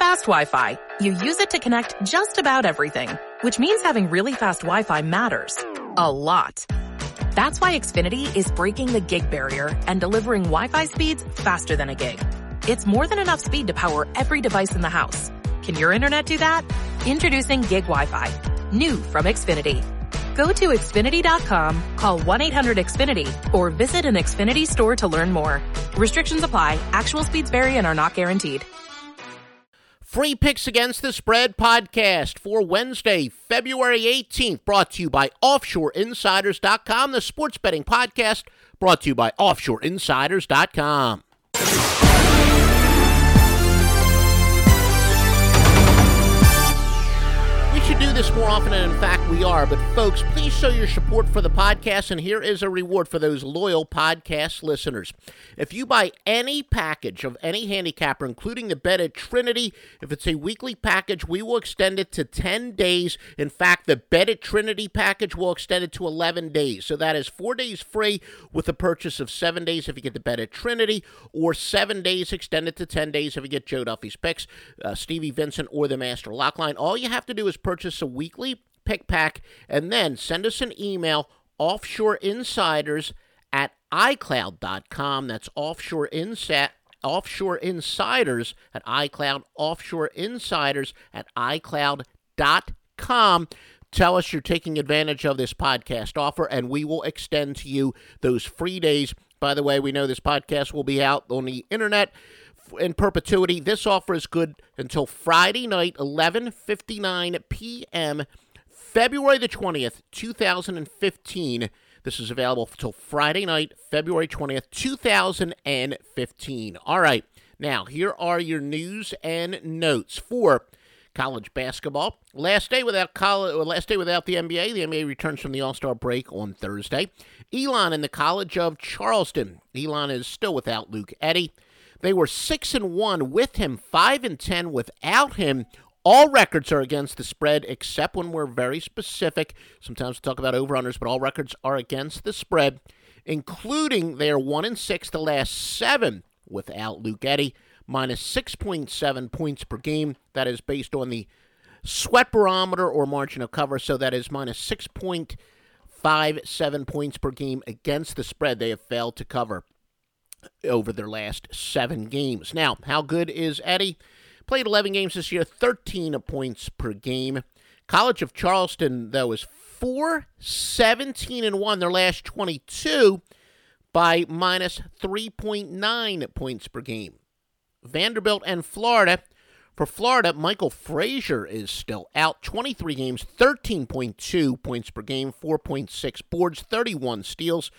fast Wi-Fi. You use it to connect just about everything, which means having really fast Wi-Fi matters. A lot. That's why Xfinity is breaking the gig barrier and delivering Wi-Fi speeds faster than a gig. It's more than enough speed to power every device in the house. Can your internet do that? Introducing Gig Wi-Fi. New from Xfinity. Go to Xfinity.com, call 1-800-XFINITY, or visit an Xfinity store to learn more. Restrictions apply. Actual speeds vary and are not guaranteed. Free Picks Against the Spread podcast for Wednesday, February 18th, brought to you by OffshoreInsiders.com, the sports betting podcast brought to you by OffshoreInsiders.com. do this more often, and in fact, we are. But, folks, please show your support for the podcast, and here is a reward for those loyal podcast listeners. If you buy any package of any handicapper, including the bet at Trinity, if it's a weekly package, we will extend it to 10 days. In fact, the bet at Trinity package will extend it to 11 days. So that is four days free with a purchase of seven days if you get the bet at Trinity, or seven days extended to 10 days if you get Joe Duffy's picks, uh, Stevie Vincent, or the Master Lockline. All you have to do is purchase purchase a weekly pick pack and then send us an email offshore insiders at iCloud.com. That's offshore inset offshore insiders at iCloud, offshore insiders at iCloud.com. Tell us you're taking advantage of this podcast offer, and we will extend to you those free days. By the way, we know this podcast will be out on the internet in perpetuity. This offer is good until Friday night, 11:59 p.m., February the 20th, 2015. This is available until Friday night, February 20th, 2015. All right. Now, here are your news and notes for college basketball. Last day without college, last day without the NBA. The NBA returns from the All Star break on Thursday. Elon in the College of Charleston. Elon is still without Luke Eddy. They were 6 and 1 with him, 5 and 10 without him. All records are against the spread except when we're very specific. Sometimes we talk about over-unders, but all records are against the spread, including they are 1 and 6 the last 7 without Luke Eddy, minus 6.7 points per game. That is based on the sweat barometer or margin of cover, so that is minus 6.57 points per game against the spread. They have failed to cover over their last seven games. Now, how good is Eddy? Played 11 games this year, 13 points per game. College of Charleston, though, is 4 17 and 1 their last 22 by minus 3.9 points per game. Vanderbilt and Florida. For Florida, Michael Frazier is still out. 23 games, 13.2 points per game, 4.6 boards, 31 steals,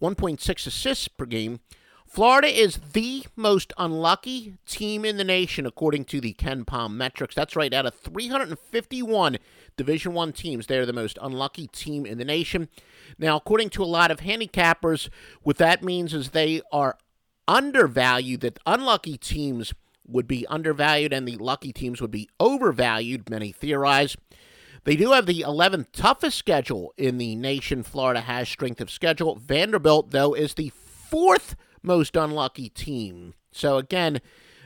1.6 assists per game. Florida is the most unlucky team in the nation, according to the KenPom metrics. That's right. Out of 351 Division One teams, they're the most unlucky team in the nation. Now, according to a lot of handicappers, what that means is they are undervalued. That unlucky teams would be undervalued, and the lucky teams would be overvalued. Many theorize. They do have the 11th toughest schedule in the nation. Florida has strength of schedule. Vanderbilt, though, is the fourth most unlucky team. So, again,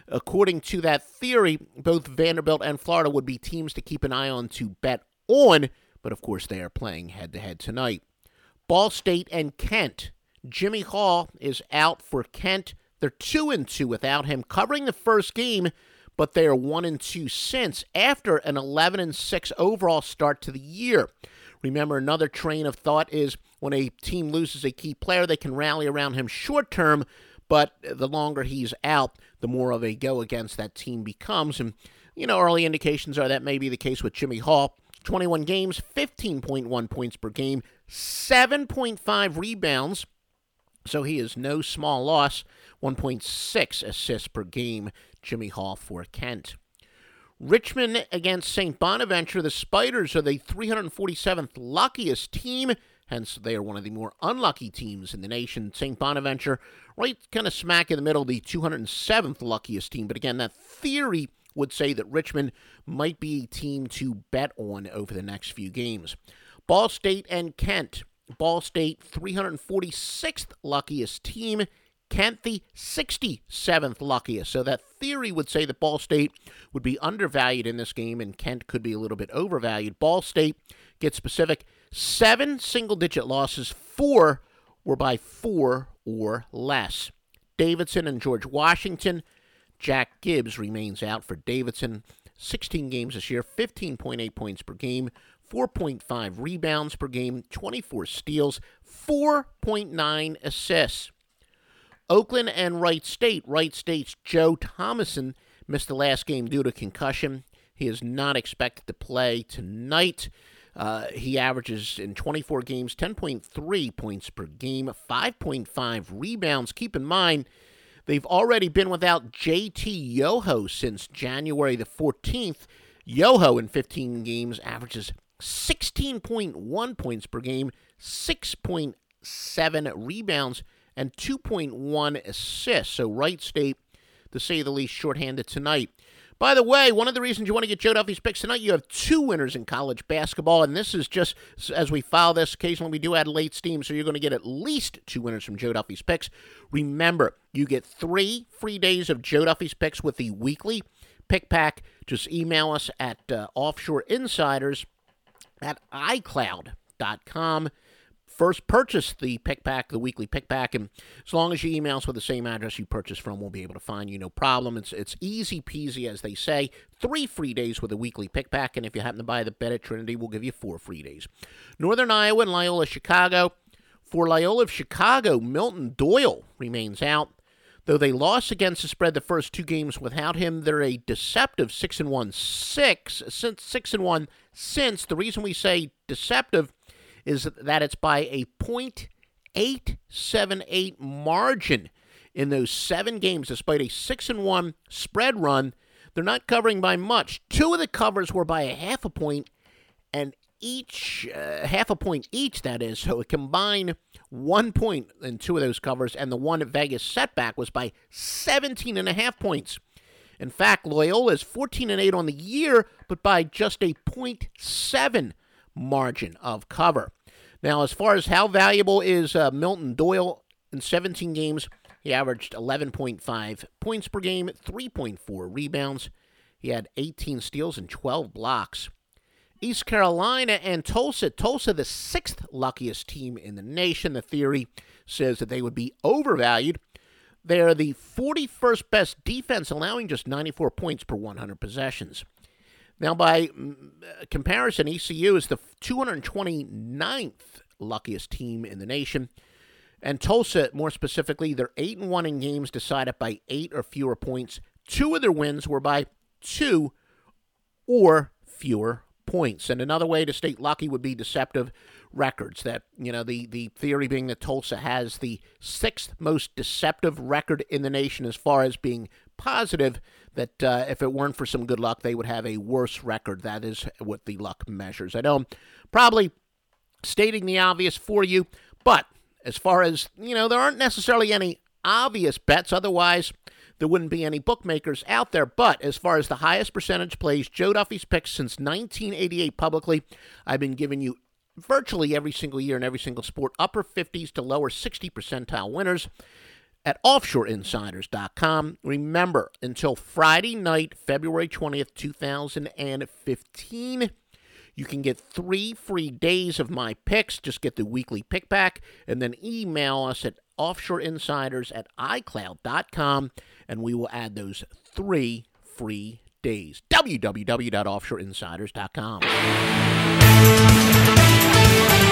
according to that theory, both Vanderbilt and Florida would be teams to keep an eye on to bet on, but of course, they are playing head to head tonight. Ball State and Kent. Jimmy Hall is out for Kent. They're 2 and 2 without him, covering the first game, but they are 1 and 2 since after an 11 and 6 overall start to the year. Remember, another train of thought is when a team loses a key player, they can rally around him short term, but the longer he's out, the more of a go against that team becomes. And, you know, early indications are that may be the case with Jimmy Hall. 21 games, 15.1 points per game, 7.5 rebounds. So he is no small loss. 1.6 assists per game, Jimmy Hall for Kent. Richmond against St. Bonaventure. The Spiders are the 347th luckiest team, hence, they are one of the more unlucky teams in the nation. St. Bonaventure, right kind of smack in the middle, the 207th luckiest team. But again, that theory would say that Richmond might be a team to bet on over the next few games. Ball State and Kent. Ball State, 346th luckiest team. Kent, the 67th luckiest. So that theory would say that Ball State would be undervalued in this game and Kent could be a little bit overvalued. Ball State, get specific, seven single digit losses, four were by four or less. Davidson and George Washington. Jack Gibbs remains out for Davidson. 16 games this year, 15.8 points per game, 4.5 rebounds per game, 24 steals, 4.9 assists. Oakland and Wright State. Wright State's Joe Thomasson missed the last game due to concussion. He is not expected to play tonight. Uh, he averages in 24 games 10.3 points per game, 5.5 rebounds. Keep in mind, they've already been without JT Yoho since January the 14th. Yoho in 15 games averages 16.1 points per game, 6.7 rebounds, and 2.1 assists. So, Wright State, to say the least, shorthanded tonight. By the way, one of the reasons you want to get Joe Duffy's picks tonight, you have two winners in college basketball, and this is just as we file this. Occasionally, we do add late steam, so you're going to get at least two winners from Joe Duffy's picks. Remember, you get three free days of Joe Duffy's picks with the weekly pick pack. Just email us at uh, Offshore Insiders at iCloud.com first purchase the pick pack, the weekly pick pack, and as long as you email us with the same address you purchased from, we'll be able to find you no problem. It's it's easy peasy, as they say. Three free days with a weekly pick pack, and if you happen to buy the bet at Trinity, we'll give you four free days. Northern Iowa and Loyola Chicago. For Loyola of Chicago, Milton Doyle remains out. Though they lost against the spread the first two games without him, they're a deceptive six and one six since six and one since. The reason we say deceptive is that it's by a .878 margin in those seven games, despite a six and one spread run. They're not covering by much. Two of the covers were by a half a point, and each uh, half a point each. That is, so a combined one point in two of those covers, and the one at Vegas setback was by 17 and a half points. In fact, Loyola is 14 and 8 on the year, but by just a 0.7 margin of cover. Now, as far as how valuable is uh, Milton Doyle in 17 games, he averaged 11.5 points per game, 3.4 rebounds. He had 18 steals and 12 blocks. East Carolina and Tulsa. Tulsa, the sixth luckiest team in the nation. The theory says that they would be overvalued. They're the 41st best defense, allowing just 94 points per 100 possessions. Now, by mm, comparison, ECU is the 229th luckiest team in the nation. And Tulsa, more specifically, they're 8 and 1 in games decided by 8 or fewer points. Two of their wins were by 2 or fewer points. And another way to state lucky would be deceptive records. That, you know, the, the theory being that Tulsa has the sixth most deceptive record in the nation as far as being positive that uh, if it weren't for some good luck, they would have a worse record. That is what the luck measures. I know probably stating the obvious for you, but as far as, you know, there aren't necessarily any obvious bets. Otherwise, there wouldn't be any bookmakers out there. But as far as the highest percentage plays, Joe Duffy's picks since 1988 publicly, I've been giving you virtually every single year in every single sport, upper 50s to lower 60 percentile winners at offshoreinsiders.com. Remember, until Friday night, February 20th, 2015, you can get three free days of my picks. Just get the weekly pick back and then email us at offshoreinsiders at iCloud.com and we will add those three free days. www.offshoreinsiders.com.